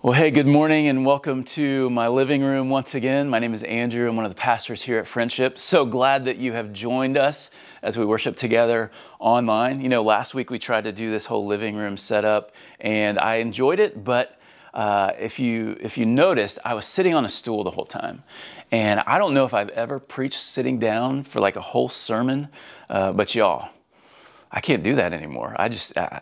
Well, hey, good morning and welcome to my living room once again. My name is Andrew. I'm one of the pastors here at Friendship. So glad that you have joined us as we worship together online. You know, last week we tried to do this whole living room setup and I enjoyed it, but uh, if you if you noticed, I was sitting on a stool the whole time, and I don't know if I've ever preached sitting down for like a whole sermon, uh, but y'all, I can't do that anymore. I just I,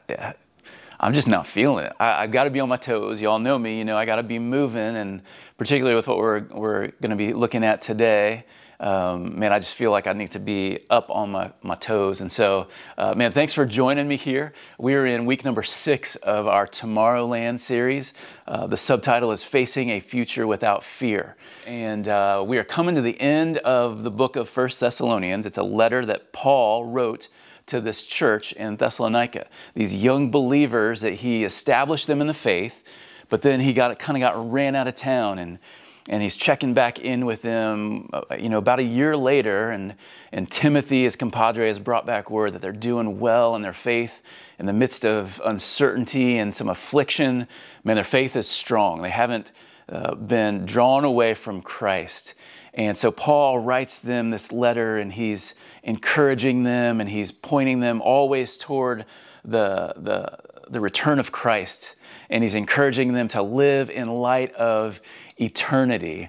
I'm just not feeling it. I, have got to be on my toes. Y'all know me, you know, I got to be moving, and particularly with what we're, we're going to be looking at today, um, man, I just feel like I need to be up on my, my toes. And so, uh, man, thanks for joining me here. We're in week number six of our Tomorrowland series. Uh, the subtitle is Facing a Future Without Fear. And uh, we are coming to the end of the book of First Thessalonians. It's a letter that Paul wrote to this church in Thessalonica. These young believers that he established them in the faith, but then he got kind of got ran out of town and and he's checking back in with them, uh, you know, about a year later, and, and Timothy, his compadre, has brought back word that they're doing well in their faith in the midst of uncertainty and some affliction. Man, their faith is strong. They haven't uh, been drawn away from Christ. And so Paul writes them this letter, and he's encouraging them and he's pointing them always toward the, the, the return of Christ. And he's encouraging them to live in light of eternity.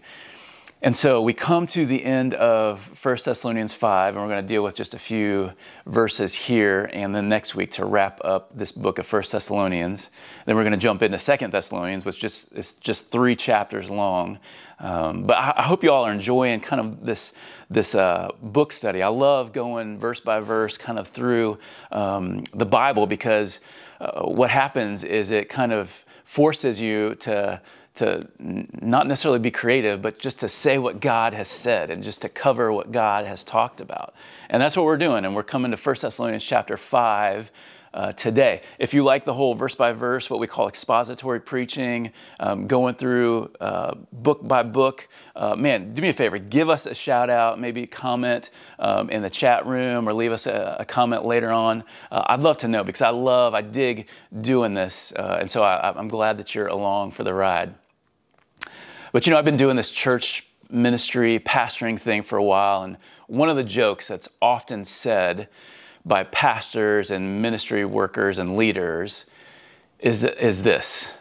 And so we come to the end of 1 Thessalonians 5, and we're going to deal with just a few verses here, and then next week to wrap up this book of 1 Thessalonians. Then we're going to jump into 2 Thessalonians, which just is just three chapters long. Um, but I, I, hope you all are enjoying kind of this this uh, book study. I love going verse by verse, kind of through um, the Bible, because uh, what happens is it kind of forces you to to not necessarily be creative, but just to say what God has said and just to cover what God has talked about. And that's what we're doing. And we're coming to 1 Thessalonians chapter 5 uh, today. If you like the whole verse by verse, what we call expository preaching, um, going through uh, book by book, uh, man, do me a favor, give us a shout out, maybe comment um, in the chat room or leave us a, a comment later on. Uh, I'd love to know because I love, I dig doing this. Uh, and so I, I'm glad that you're along for the ride. But you know, I've been doing this church ministry, pastoring thing for a while, and one of the jokes that's often said by pastors and ministry workers and leaders is, is this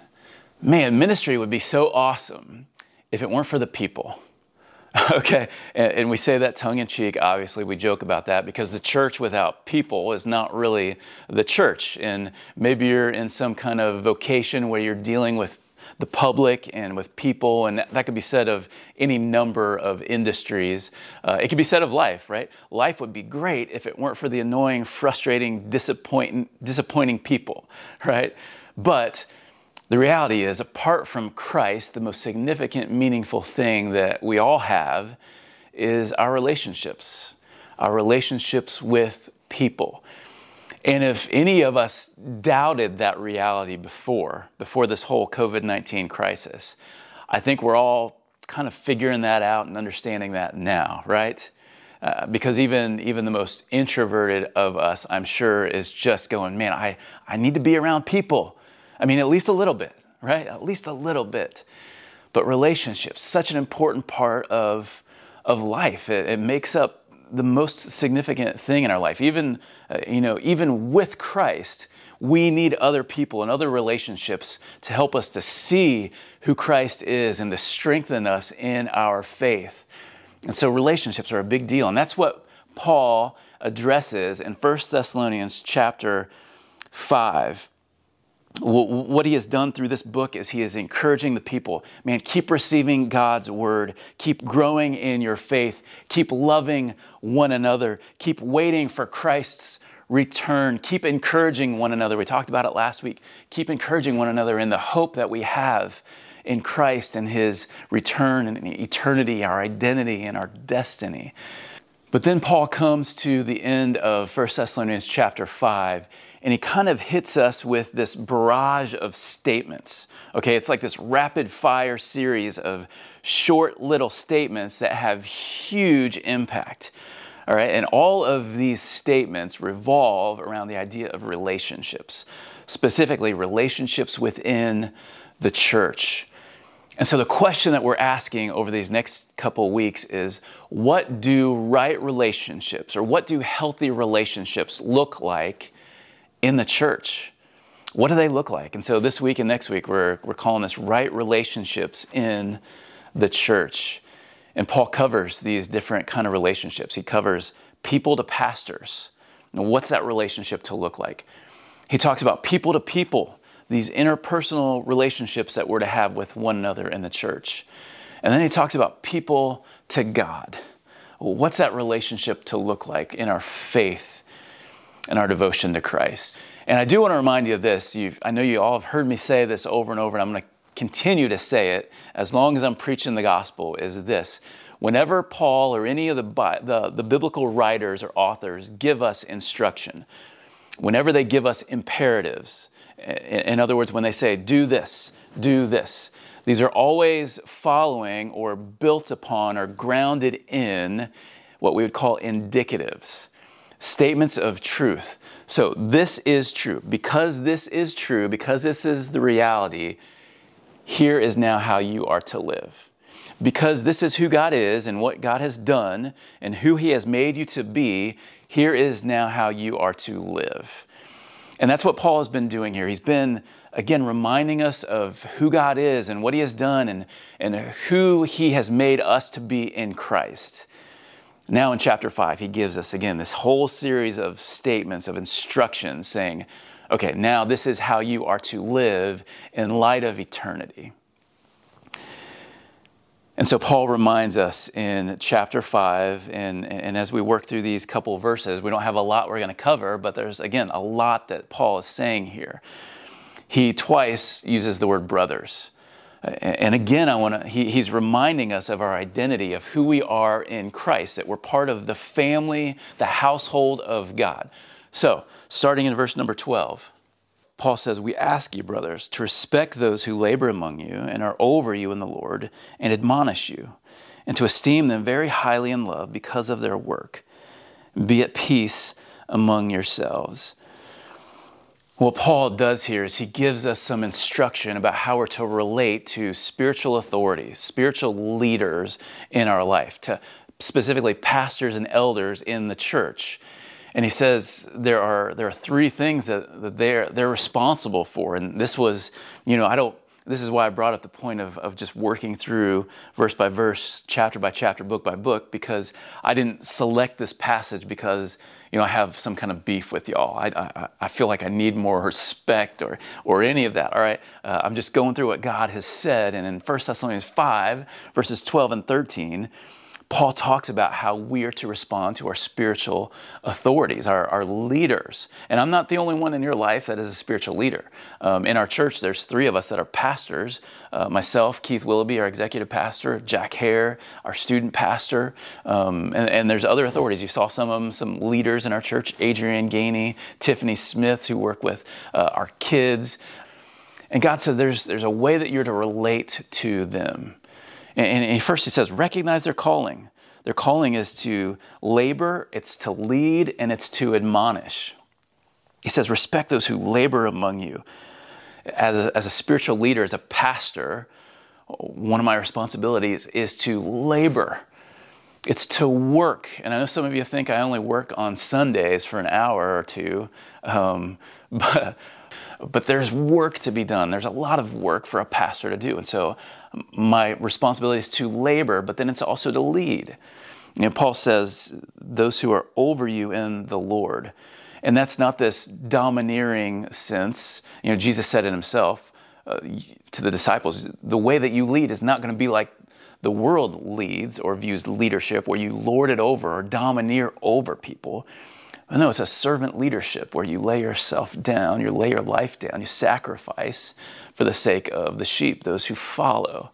man, ministry would be so awesome if it weren't for the people. okay, and, and, we say that tongue in cheek, obviously, we joke about that because the church without people is not really the church. And maybe you're in some kind of vocation where you're dealing with the public and with people, and that could be said of any number of industries. Uh, it could be said of life, right? Life would be great if it weren't for the annoying, frustrating, disappointing, disappointing people, right? But the reality is, apart from Christ, the most significant, meaningful thing that we all have is our relationships, our relationships with people. And if any of us doubted that reality before, before this whole COVID 19 crisis, I think we're all kind of figuring that out and understanding that now, right? Uh, because even even the most introverted of us, I'm sure, is just going, man, I, I need to be around people. I mean, at least a little bit, right? At least a little bit. But relationships, such an important part of, of life. It, it makes up the most significant thing in our life. Even, uh, you know, even with Christ, we need other people and other relationships to help us to see who Christ is and to strengthen us in our faith. And so relationships are a big deal. And that's what Paul addresses in 1 Thessalonians chapter 5 what he has done through this book is he is encouraging the people man keep receiving god's word. Keep growing in your faith. Keep loving one another. Keep waiting for christ's return. Keep encouraging one another. We talked about it last week. Keep encouraging one another in the hope that we have in christ and his return and eternity our identity and our destiny. But then paul comes to the end of 1 thessalonians chapter 5 and he kind of hits us with this barrage of statements. Okay, it's like this rapid fire series of short little statements that have huge impact. All right, and all of these statements revolve around the idea of relationships, specifically relationships within the church. And so the question that we're asking over these next couple weeks is what do right relationships or what do healthy relationships look like in the church? What do they look like? And so this week and next week, we're, we're calling this right relationships in the church. And Paul covers these different kind of relationships. He covers people to pastors. What's that relationship to look like? He talks about people to people these interpersonal relationships that we're to have with one another in the church. And then he talks about people to God. What's that relationship to look like in our faith and our devotion to Christ? And I do want to remind you of this. You've, I know you all have heard me say this over and over, and I'm going to continue to say it as long as I'm preaching the gospel is this. Whenever Paul or any of the, the, the biblical writers or authors give us instruction, whenever they give us imperatives, in other words, when they say, do this, do this, these are always following or built upon or grounded in what we would call indicatives, statements of truth. So, this is true. Because this is true, because this is the reality, here is now how you are to live. Because this is who God is and what God has done and who He has made you to be, here is now how you are to live. And that's what Paul has been doing here. He's been, again, reminding us of who God is and what He has done and, and who He has made us to be in Christ. Now, in chapter 5, he gives us, again, this whole series of statements, of instructions saying, okay, now this is how you are to live in light of eternity. And so Paul reminds us in chapter 5, and, and as we work through these couple verses, we don't have a lot we're going to cover, but there's, again, a lot that Paul is saying here. He twice uses the word brothers. And again, I want to, he, he's reminding us of our identity, of who we are in Christ, that we're part of the family, the household of God. So, starting in verse number 12. Paul says, We ask you, brothers, to respect those who labor among you and are over you in the Lord and admonish you, and to esteem them very highly in love because of their work. Be at peace among yourselves. What Paul does here is he gives us some instruction about how we're to relate to spiritual authorities, spiritual leaders in our life, to specifically pastors and elders in the church. And he says there are, there are three things that, that they're, they're responsible for. And this was, you know, I don't, this is why I brought up the point of, of just working through verse by verse, chapter by chapter, book by book, because I didn't select this passage because you know I have some kind of beef with y'all. I, I, I feel like I need more respect or or any of that. All right, uh, I'm just going through what God has said, and in 1 Thessalonians 5 verses 12 and 13 Paul talks about how we are to respond to our spiritual authorities, our, our leaders. And I'm not the only one in your life that is a spiritual leader. Um, in our church, there's three of us that are pastors uh, myself, Keith Willoughby, our executive pastor, Jack Hare, our student pastor, um, and, and, there's other authorities. You saw some of them, some leaders in our church, Adrian Gainey, Tiffany Smith, who work with uh, our kids. And God said there's, there's a way that you're to relate to them. And, and first he says, recognize their calling. Their calling is to labor, it's to lead, and it's to admonish. He says, respect those who labor among you. As a, as a spiritual leader, as a pastor, one of my responsibilities is to labor. It's to work. And I know some of you think I only work on Sundays for an hour or two, um, but, but there's work to be done. There's a lot of work for a pastor to do. And so my responsibility is to labor, but then it's also to lead. You know, Paul says, those who are over you in the Lord. And that's not this domineering sense. You know, Jesus said it himself uh, to the disciples the way that you lead is not going to be like the world leads or views leadership, where you lord it over or domineer over people. No, it's a servant leadership where you lay yourself down, you lay your life down, you sacrifice for the sake of the sheep, those who follow.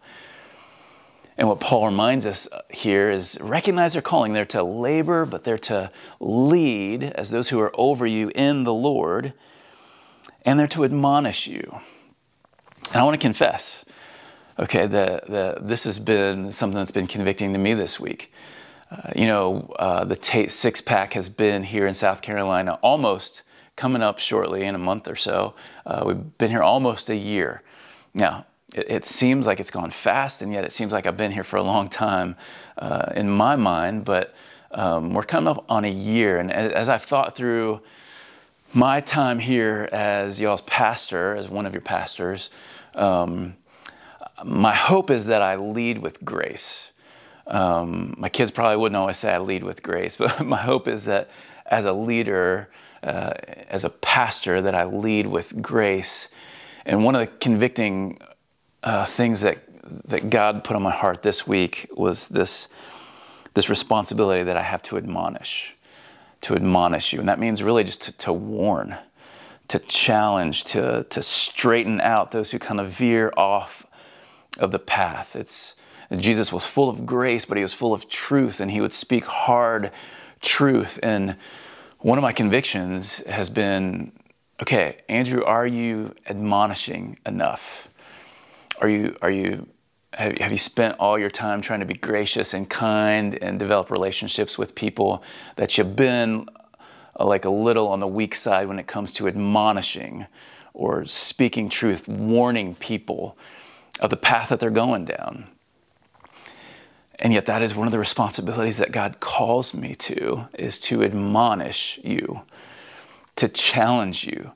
And what Paul reminds us here is recognize their calling. They're to labor, but they're to lead as those who are over you in the Lord, and they're to admonish you. And I want to confess, okay, that the, this has been something that's been convicting to me this week. Uh, you know, uh, the Tate six pack has been here in South Carolina almost coming up shortly in a month or so. Uh, we've been here almost a year. Now, it, it, seems like it's gone fast, and yet it seems like I've been here for a long time uh, in my mind. But um, we're coming up on a year, and as I've thought through my time here as y'all's pastor, as one of your pastors, um, my hope is that I lead with grace. Um, my kids probably wouldn't always say I lead with grace, but my hope is that as a leader, uh, as a pastor, that I lead with grace. And one of the convicting uh, things that that God put on my heart this week was this this responsibility that I have to admonish, to admonish you, and that means really just to, to warn, to challenge, to to straighten out those who kind of veer off of the path. It's Jesus was full of grace, but he was full of truth, and he would speak hard truth. And one of my convictions has been okay, Andrew, are you admonishing enough? Are you, are you, have, have you spent all your time trying to be gracious and kind and develop relationships with people that you've been uh, like a little on the weak side when it comes to admonishing or speaking truth, warning people of the path that they're going down? And yet that is one of the responsibilities that God calls me to is to admonish you, to challenge you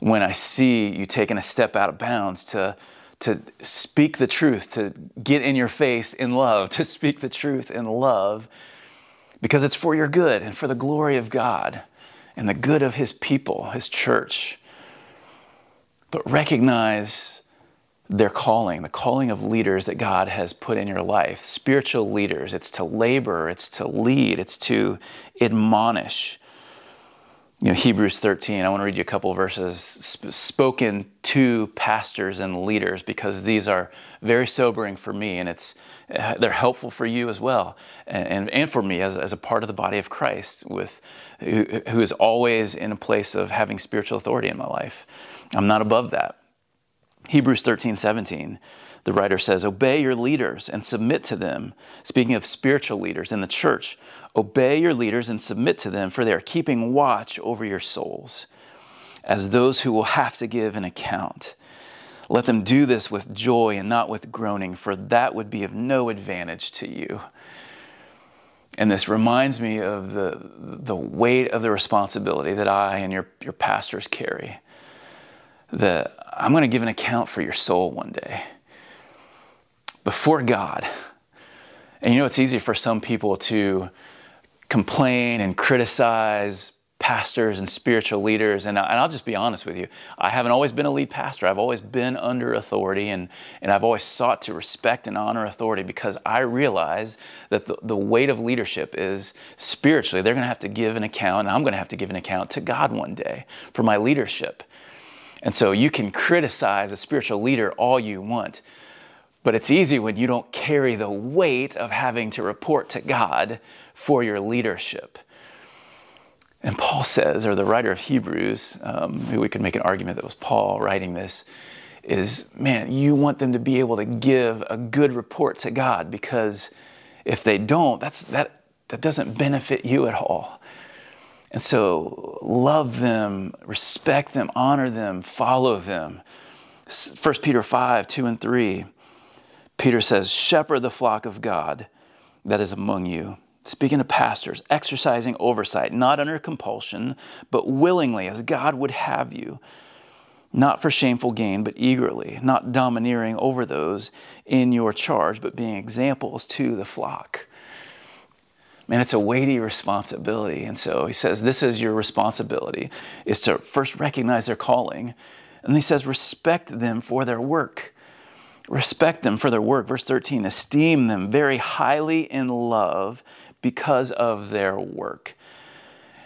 when I see you taking a step out of bounds to to speak the truth, to get in your face in love, to speak the truth in love because it's for your good and for the glory of God and the good of his people, his church. But recognize their calling, the calling of leaders that God has put in your life, spiritual leaders. It's to labor, it's to lead, it's to admonish. You know, Hebrews 13, I want to read you a couple verses sp- spoken to pastors and leaders because these are very sobering for me and it's uh, they're helpful for you as well and, and, and for me as, as a part of the body of Christ with who, who is always in a place of having spiritual authority in my life. I'm not above that. Hebrews 13, 17, the writer says, Obey your leaders and submit to them. Speaking of spiritual leaders in the church, obey your leaders and submit to them, for they are keeping watch over your souls as those who will have to give an account. Let them do this with joy and not with groaning, for that would be of no advantage to you. And this reminds me of the, the weight of the responsibility that I and your, your pastors carry that I'm going to give an account for your soul one day before God. And you know, it's easy for some people to complain and criticize pastors and spiritual leaders. And, I, will just be honest with you. I haven't always been a lead pastor. I've always been under authority and, and I've always sought to respect and honor authority because I realize that the, the weight of leadership is spiritually, they're going to have to give an account, and I'm going to have to give an account to God one day for my leadership. And so you can criticize a spiritual leader all you want, but it's easy when you don't carry the weight of having to report to God for your leadership. And Paul says, or the writer of Hebrews, um, we could make an argument that was Paul writing this, is man, you want them to be able to give a good report to God because if they don't, that's, that, that doesn't benefit you at all. And so love them, respect them, honor them, follow them. 1 Peter 5, 2 and 3, Peter says, Shepherd the flock of God that is among you. Speaking to pastors, exercising oversight, not under compulsion, but willingly, as God would have you, not for shameful gain, but eagerly, not domineering over those in your charge, but being examples to the flock man, it's a weighty responsibility. And so he says, this is your responsibility, is to first recognize their calling. And he says, respect them for their work. Respect them for their work. Verse 13, esteem them very highly in love because of their work.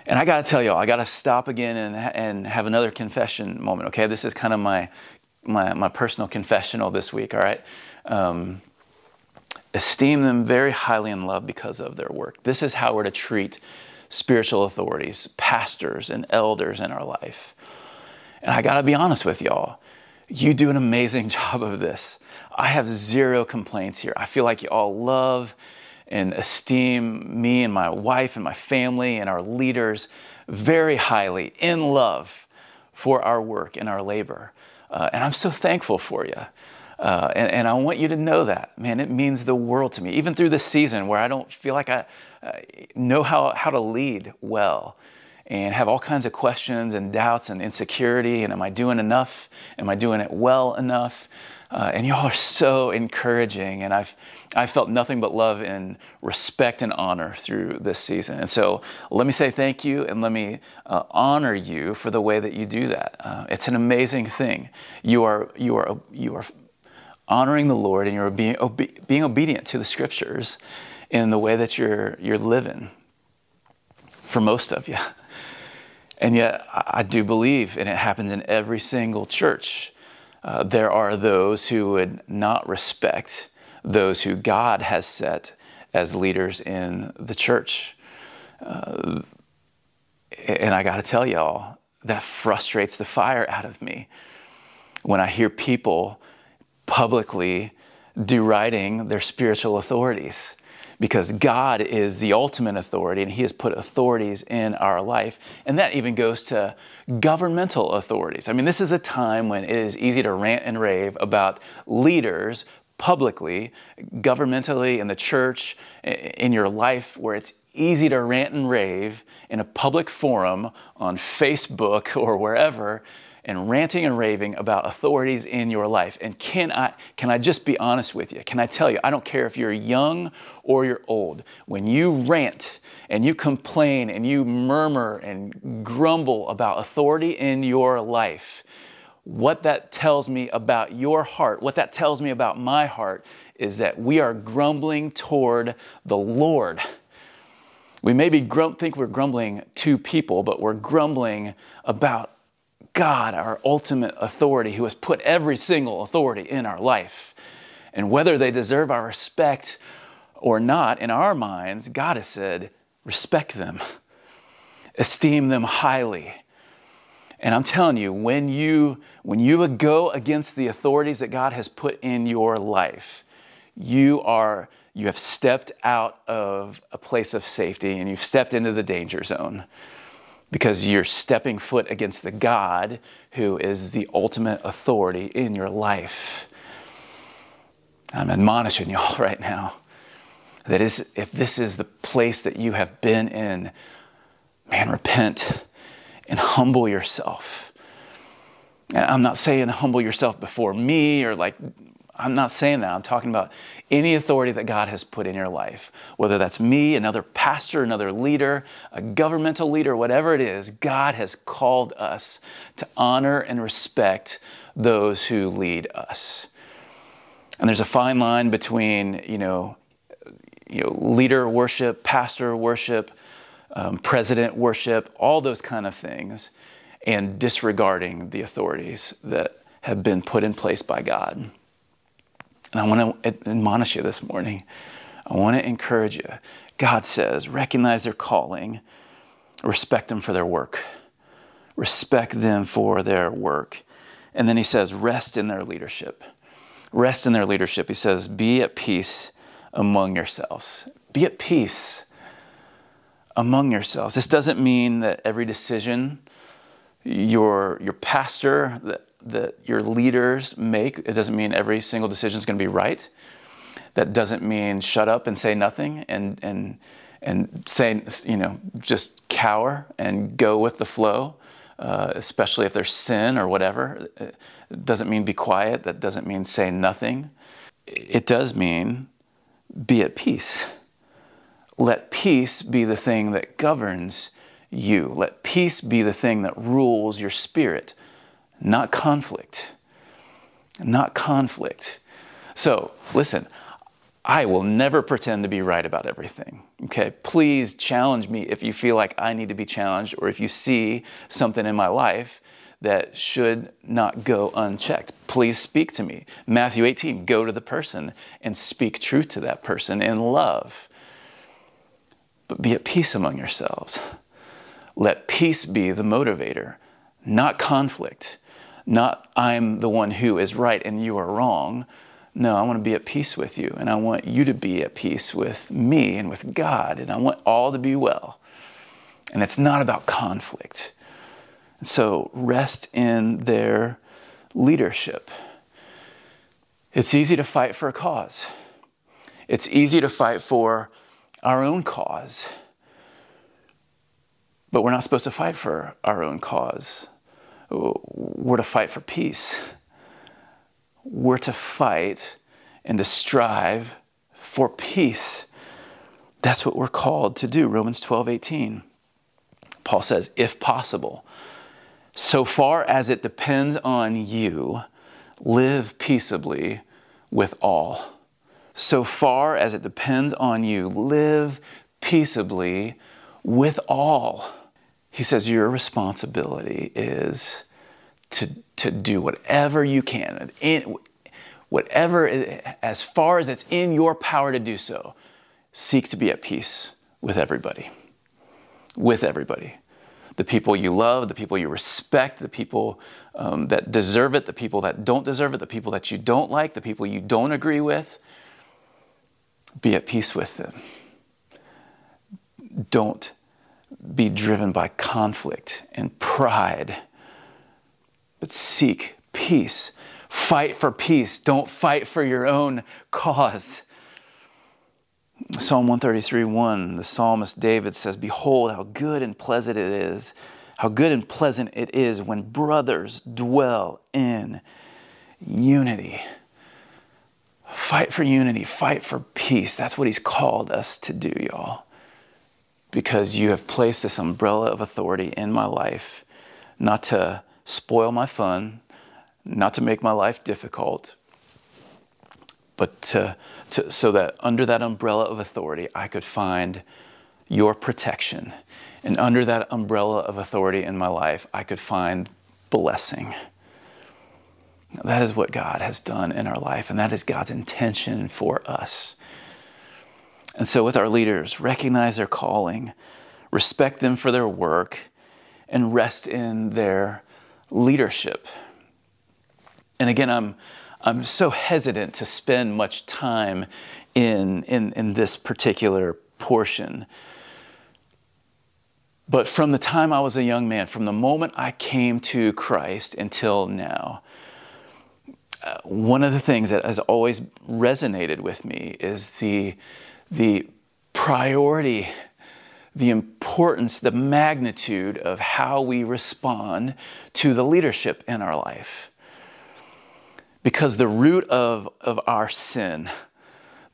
And I got to tell y'all, I got to stop again and, and have another confession moment, okay? This is kind of my, my, my personal confessional this week, all right? Um, esteem them very highly in love because of their work. This is how we're to treat spiritual authorities, pastors, and elders in our life. And I got to be honest with y'all, you do an amazing job of this. I have zero complaints here. I feel like you all love and esteem me and my wife and my family and our leaders very highly in love for our work and our labor. Uh, and I'm so thankful for you. Uh, and, and, I want you to know that, man, it means the world to me. Even through this season where I don't feel like I uh, know how, how to lead well and have all kinds of questions and doubts and insecurity. And am I doing enough? Am I doing it well enough? Uh, and y'all are so encouraging. And I've, I felt nothing but love and respect and honor through this season. And so let me say thank you and let me uh, honor you for the way that you do that. Uh, it's an amazing thing. You are, you are, you are honoring the Lord and you're being, obe- being obedient to the scriptures in the way that you're, you're living for most of you. And yet, I do believe, and it happens in every single church, uh, there are those who would not respect those who God has set as leaders in the church. Uh, and I got to tell y'all, that frustrates the fire out of me when I hear people publicly deriding their spiritual authorities because God is the ultimate authority and He has put authorities in our life. And that even goes to governmental authorities. I mean, this is a time when it is easy to rant and rave about leaders publicly, governmentally, in the church, in your life, where it's easy to rant and rave in a public forum on Facebook or wherever and ranting and raving about authorities in your life. And can I, can I just be honest with you? Can I tell you, I don't care if you're young or you're old, when you rant and you complain and you murmur and grumble about authority in your life, what that tells me about your heart, what that tells me about my heart, is that we are grumbling toward the Lord. We maybe think we're grumbling to people, but we're grumbling about God, our ultimate authority, who has put every single authority in our life. And whether they deserve our respect or not, in our minds, God has said, respect them, esteem them highly. And I'm telling you, when you when you go against the authorities that God has put in your life, you are you have stepped out of a place of safety and you've stepped into the danger zone because you're stepping foot against the God who is the ultimate authority in your life. I'm admonishing y'all right now that is, if this is the place that you have been in, man, repent and humble yourself. And I'm not saying humble yourself before me or like I'm not saying that. I'm talking about any authority that God has put in your life, whether that's me, another pastor, another leader, a governmental leader, whatever it is, God has called us to honor and respect those who lead us. And there's a fine line between, you know, you know leader worship, pastor worship, um, president worship, all those kind of things, and disregarding the authorities that have been put in place by God. And I want to admonish you this morning. I want to encourage you. God says, recognize their calling, respect them for their work. Respect them for their work. And then he says, rest in their leadership. Rest in their leadership. He says, be at peace among yourselves. Be at peace among yourselves. This doesn't mean that every decision your, your pastor, that your leaders make. It doesn't mean every single decision is going to be right. That doesn't mean shut up and say nothing and and and say you know just cower and go with the flow, uh, especially if there's sin or whatever. It doesn't mean be quiet. That doesn't mean say nothing. It does mean be at peace. Let peace be the thing that governs you. Let peace be the thing that rules your spirit not conflict. Not conflict. So, listen, I will never pretend to be right about everything. Okay? Please challenge me if you feel like I need to be challenged or if you see something in my life that should not go unchecked. Please speak to me. Matthew 18, go to the person and speak truth to that person in love. But be at peace among yourselves. Let peace be the motivator, not conflict. Not I'm the one who is right and you are wrong. No, I want to be at peace with you, and I want you to be at peace with me and with God, and I want all to be well. And it's not about conflict. So rest in their leadership. It's easy to fight for a cause. It's easy to fight for our own cause. But we're not supposed to fight for our own cause. We're to fight for peace. We're to fight and to strive for peace. That's what we're called to do. Romans 12, 18. Paul says, if possible, so far as it depends on you, live peaceably with all. So far as it depends on you, live peaceably with all. He says your responsibility is to, to do whatever you can, in, whatever, as far as it's in your power to do so, seek to be at peace with everybody. With everybody. The people you love, the people you respect, the people um, that deserve it, the people that don't deserve it, the people that you don't like, the people you don't agree with. Be at peace with them. Don't be driven by conflict and pride, but seek peace. Fight for peace. Don't fight for your own cause. Psalm 133 1, the psalmist David says, Behold, how good and pleasant it is, how good and pleasant it is when brothers dwell in unity. Fight for unity, fight for peace. That's what he's called us to do, y'all because you have placed this umbrella of authority in my life, not to spoil my fun, not to make my life difficult, but to, to, so that under that umbrella of authority, I could find your protection. And under that umbrella of authority in my life, I could find blessing. That is what God has done in our life, and that is God's intention for us. And so, with our leaders, recognize their calling, respect them for their work, and rest in their leadership. And again, I'm, I'm so hesitant to spend much time in, in, in this particular portion. But from the time I was a young man, from the moment I came to Christ until now, uh, one of the things that has always resonated with me is the the priority, the importance, the magnitude of how we respond to the leadership in our life. Because the root of, of our sin,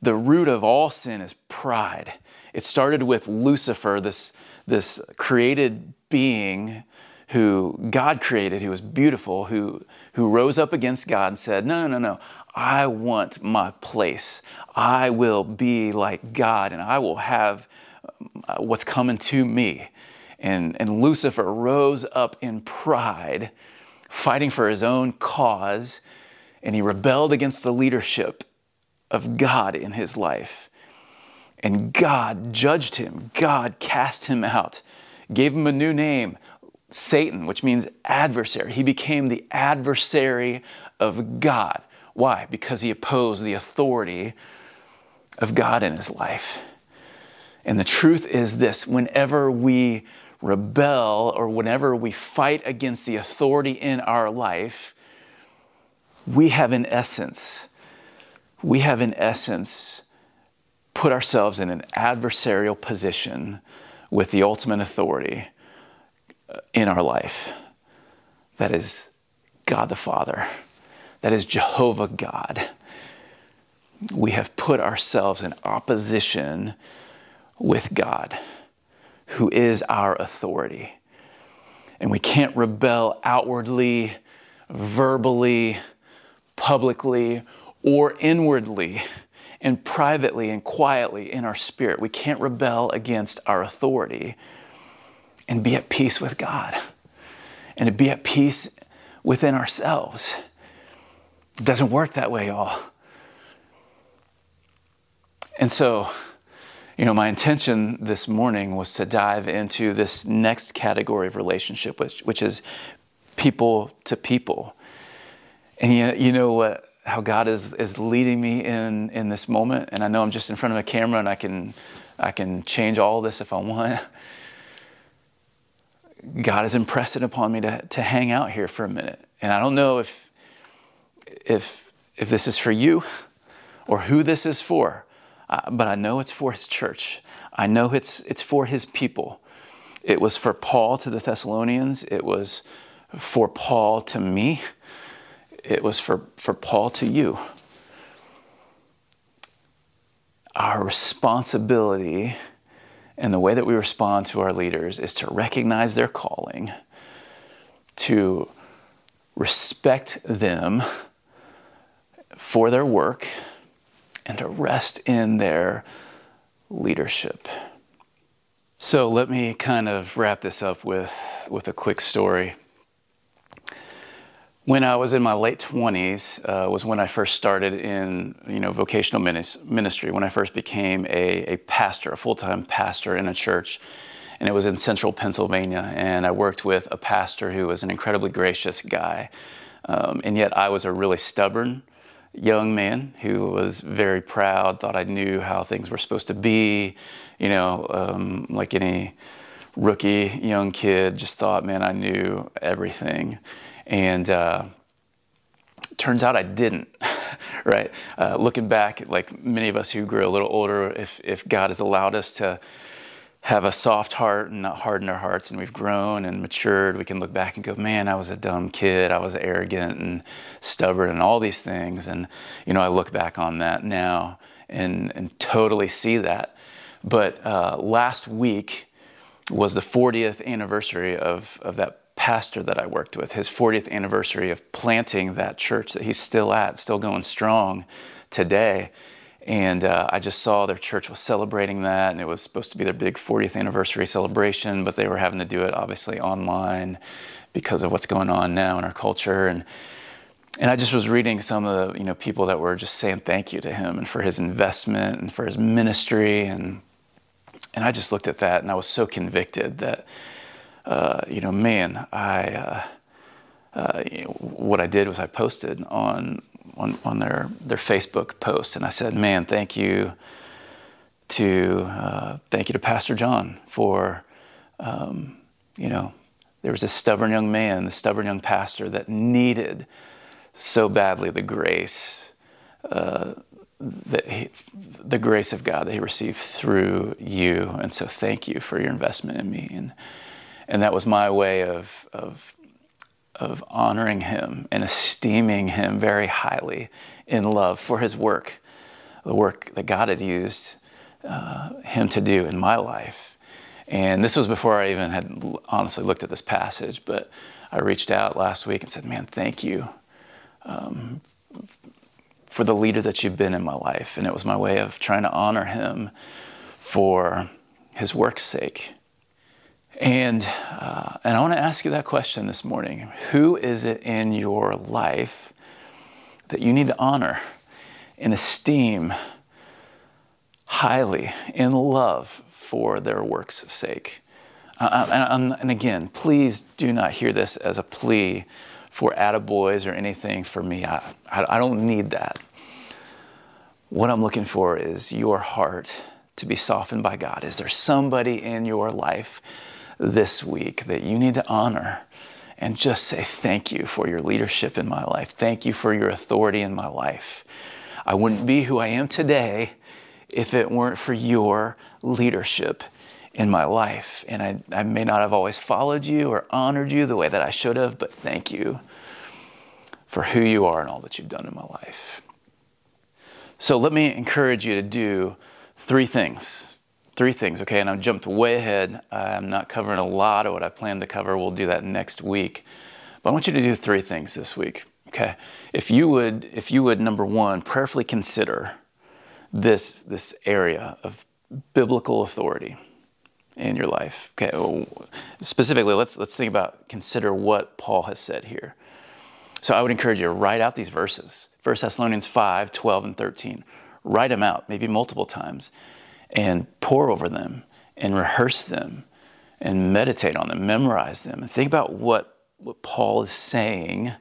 the root of all sin is pride. It started with Lucifer, this, this created being who God created, who was beautiful, who, who rose up against God and said, No, no, no, no, I want my place. I will be like God and I will have uh, what's coming to me. And, and Lucifer rose up in pride, fighting for his own cause, and he rebelled against the leadership of God in his life. And God judged him, God cast him out, gave him a new name, Satan, which means adversary. He became the adversary of God. Why? Because he opposed the authority of God in his life. And the truth is this whenever we rebel or whenever we fight against the authority in our life, we have in essence, we have in essence put ourselves in an adversarial position with the ultimate authority uh, in our life. That is God the Father. That is Jehovah God we have put ourselves in opposition with God, who is our authority. And we can't rebel outwardly, verbally, publicly, or inwardly and privately and quietly in our spirit. We can't rebel against our authority and be at peace with God and to be at peace within ourselves. It doesn't work that way, y'all. And so, you know, my intention this morning was to dive into this next category of relationship, which, which is people to people. And you, you know what? How God is, is leading me in, in this moment. And I know I'm just in front of a camera and I can, I can change all this if I want. God is impressing upon me to, to hang out here for a minute. And I don't know if, if if this is for you or who this is for, uh, but I know it's for his church. I know it's, it's for his people. It was for Paul to the Thessalonians, it was for Paul to me, it was for, for Paul to you. Our responsibility and the way that we respond to our leaders is to recognize their calling, to respect them for their work, and to rest in their leadership. So let me kind of wrap this up with, with a quick story. When I was in my late 20s uh, was when I first started in you know vocational ministry, when I first became a, a pastor, a full-time pastor in a church, and it was in central Pennsylvania. And I worked with a pastor who was an incredibly gracious guy, um, and yet I was a really stubborn young man who was very proud, thought I knew how things were supposed to be, you know, um, like any rookie young kid, just thought, man, I knew everything. And uh, turns out I didn't, right? Uh, looking back, like many of us who grew a little older, if, if God has allowed us to have a soft heart and not harden our hearts and we've grown and matured, we can look back and go, man, I was a dumb kid. I was arrogant and stubborn and all these things. And, you know, I look back on that now and, and totally see that. But uh, last week was the 40th anniversary of, of that pastor that I worked with, his 40th anniversary of planting that church that he's still at, still going strong today. And uh, I just saw their church was celebrating that, and it was supposed to be their big 40th anniversary celebration, but they were having to do it obviously online because of what's going on now in our culture. And and I just was reading some of the you know people that were just saying thank you to him and for his investment and for his ministry and and I just looked at that and I was so convicted that uh, you know, man, I uh, uh, what I did was I posted on on, on their their Facebook post, and I said, man, thank you to uh, thank you to Pastor John for um, you know there was this stubborn young man, the stubborn young pastor that needed so badly the grace. Uh, that he, the grace of God that He received through you, and so thank you for your investment in me. And and that was my way of, of, of honoring him and esteeming him very highly in love for his work, the work that God had used uh, him to do in my life. And this was before I even had honestly looked at this passage, but I reached out last week and said, Man, thank you um, for the leader that you've been in my life. And it was my way of trying to honor him for his work's sake. And, uh, and I want to ask you that question this morning. Who is it in your life that you need to honor and esteem highly in love for their work's sake? Uh, uh and, and, again, please do not hear this as a plea for attaboys or anything for me. I, I, I don't need that. What I'm looking for is your heart to be softened by God. Is there somebody in your life this week that you need to honor and just say thank you for your leadership in my life. Thank you for your authority in my life. I wouldn't be who I am today if it weren't for your leadership in my life. And I, I may not have always followed you or honored you the way that I should have, but thank you for who you are and all that you've done in my life. So let me encourage you to do three things three things, okay? And I've jumped way ahead. I'm not covering a lot of what I plan to cover. We'll do that next week. But I want you to do three things this week, okay? If you would, if you would, number one, prayerfully consider this, this area of biblical authority in your life. Okay, well, specifically, let's, let's think about, consider what Paul has said here. So I would encourage you to write out these verses 1 Thessalonians 5, 12, and 13. Write them out, maybe multiple times and pore over them and rehearse them and meditate on them, memorize them, and think about what, what Paul is saying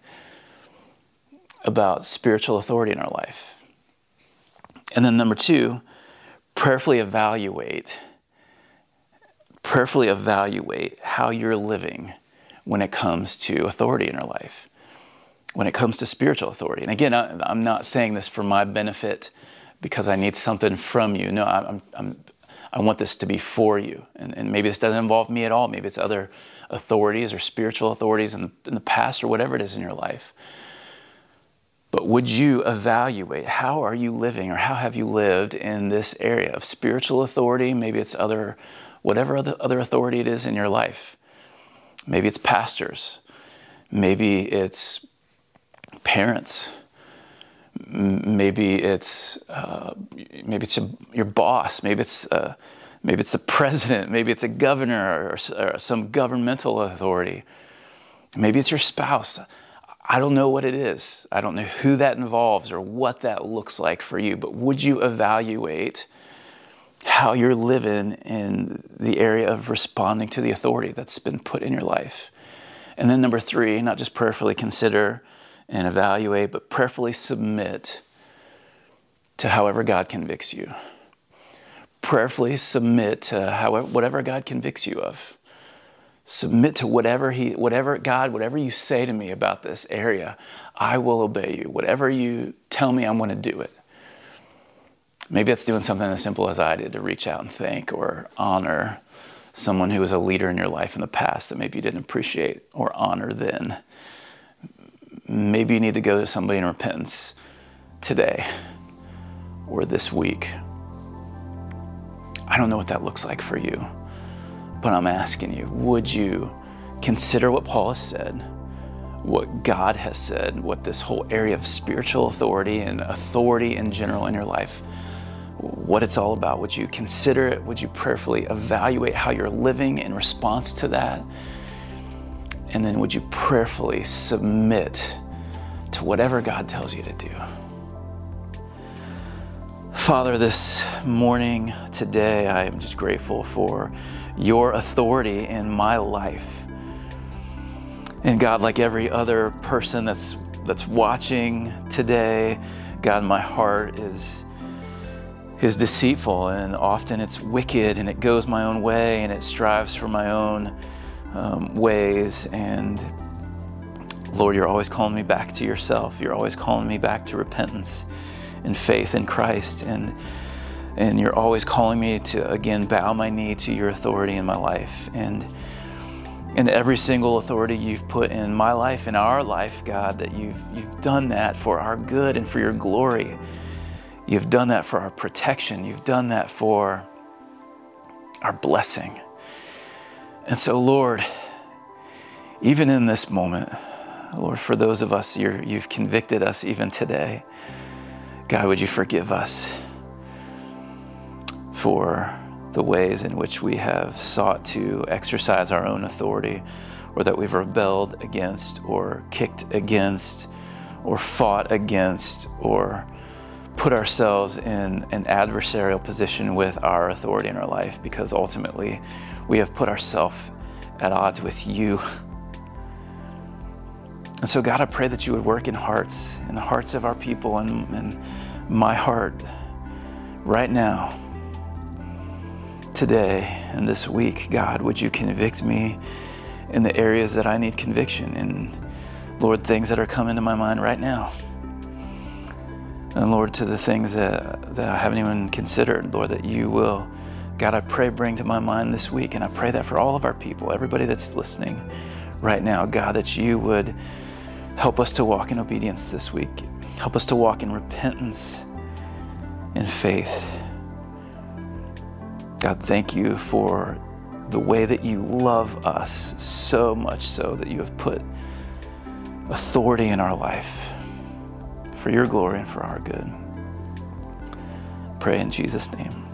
about spiritual authority in our life. And then, number two, prayerfully evaluate, prayerfully evaluate how you're living when it comes to authority in our life. when it comes to spiritual authority. And again, I, am not saying this for my benefit because I need something from you. No, I'm, I'm, i want this to be for you. And, and, maybe this doesn't involve me at all. Maybe it's other authorities or spiritual authorities in the, in the past or whatever it is in your life. But would you evaluate how are you living or how have you lived in this area of spiritual authority? Maybe it's other, whatever other, other authority it is in your life. Maybe it's pastors. Maybe it's parents. Maybe it's uh, maybe it's your boss. Maybe it's uh, maybe it's the president. Maybe it's a governor or, or some governmental authority. Maybe it's your spouse. I don't know what it is. I don't know who that involves or what that looks like for you, but would you evaluate how you're living in the area of responding to the authority that's been put in your life? And then, number three, not just prayerfully consider and evaluate, but prayerfully submit to however God convicts you. Prayerfully submit to however, whatever God convicts you of. Submit to whatever he whatever god whatever you say to me about this area i will obey you. Whatever you tell me i'm going to do it. Maybe that's doing something as simple as i did to reach out and thank or honor someone who was a leader in your life in the past that maybe you didn't appreciate or honor then maybe you need to go to somebody in repentance today or this week i don't know what that looks like for you but I'm asking you, would you consider what Paul has said, what God has said, what this whole area of spiritual authority and authority in general in your life, what it's all about? Would you consider it? Would you prayerfully evaluate how you're living in response to that? And then would you prayerfully submit to whatever God tells you to do? Father, this morning, today, I am just grateful for your authority in my life. And God, like every other person that's that's watching today, God, my heart is is deceitful and often it's wicked and it goes my own way and it strives for my own um, ways. And Lord, you're always calling me back to yourself. You're always calling me back to repentance and faith in Christ. And and you're always calling me to again bow my knee to your authority in my life and and every single authority you've put in my life in our life god that you've you've done that for our good and for your glory you've done that for our protection you've done that for our blessing and so lord even in this moment lord for those of us you you've convicted us even today god would you forgive us for the ways in which we have sought to exercise our own authority, or that we've rebelled against, or kicked against, or fought against, or put ourselves in an adversarial position with our authority in our life because ultimately we have put ourselves at odds with you. And so, God, I pray that you would work in hearts, in the hearts of our people, and, and my heart right now today and this week, God, would you convict me in the areas that I need conviction and Lord, things that are coming to my mind right now. And Lord, to the things that, that I haven't even considered, Lord, that you will, God, I pray bring to my mind this week. And I pray that for all of our people, everybody that's listening right now, God, that you would help us to walk in obedience this week. Help us to walk in repentance and faith. God, thank you for the way that you love us so much so that you have put authority in our life for your glory and for our good. Pray in Jesus' name.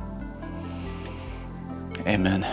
Amen.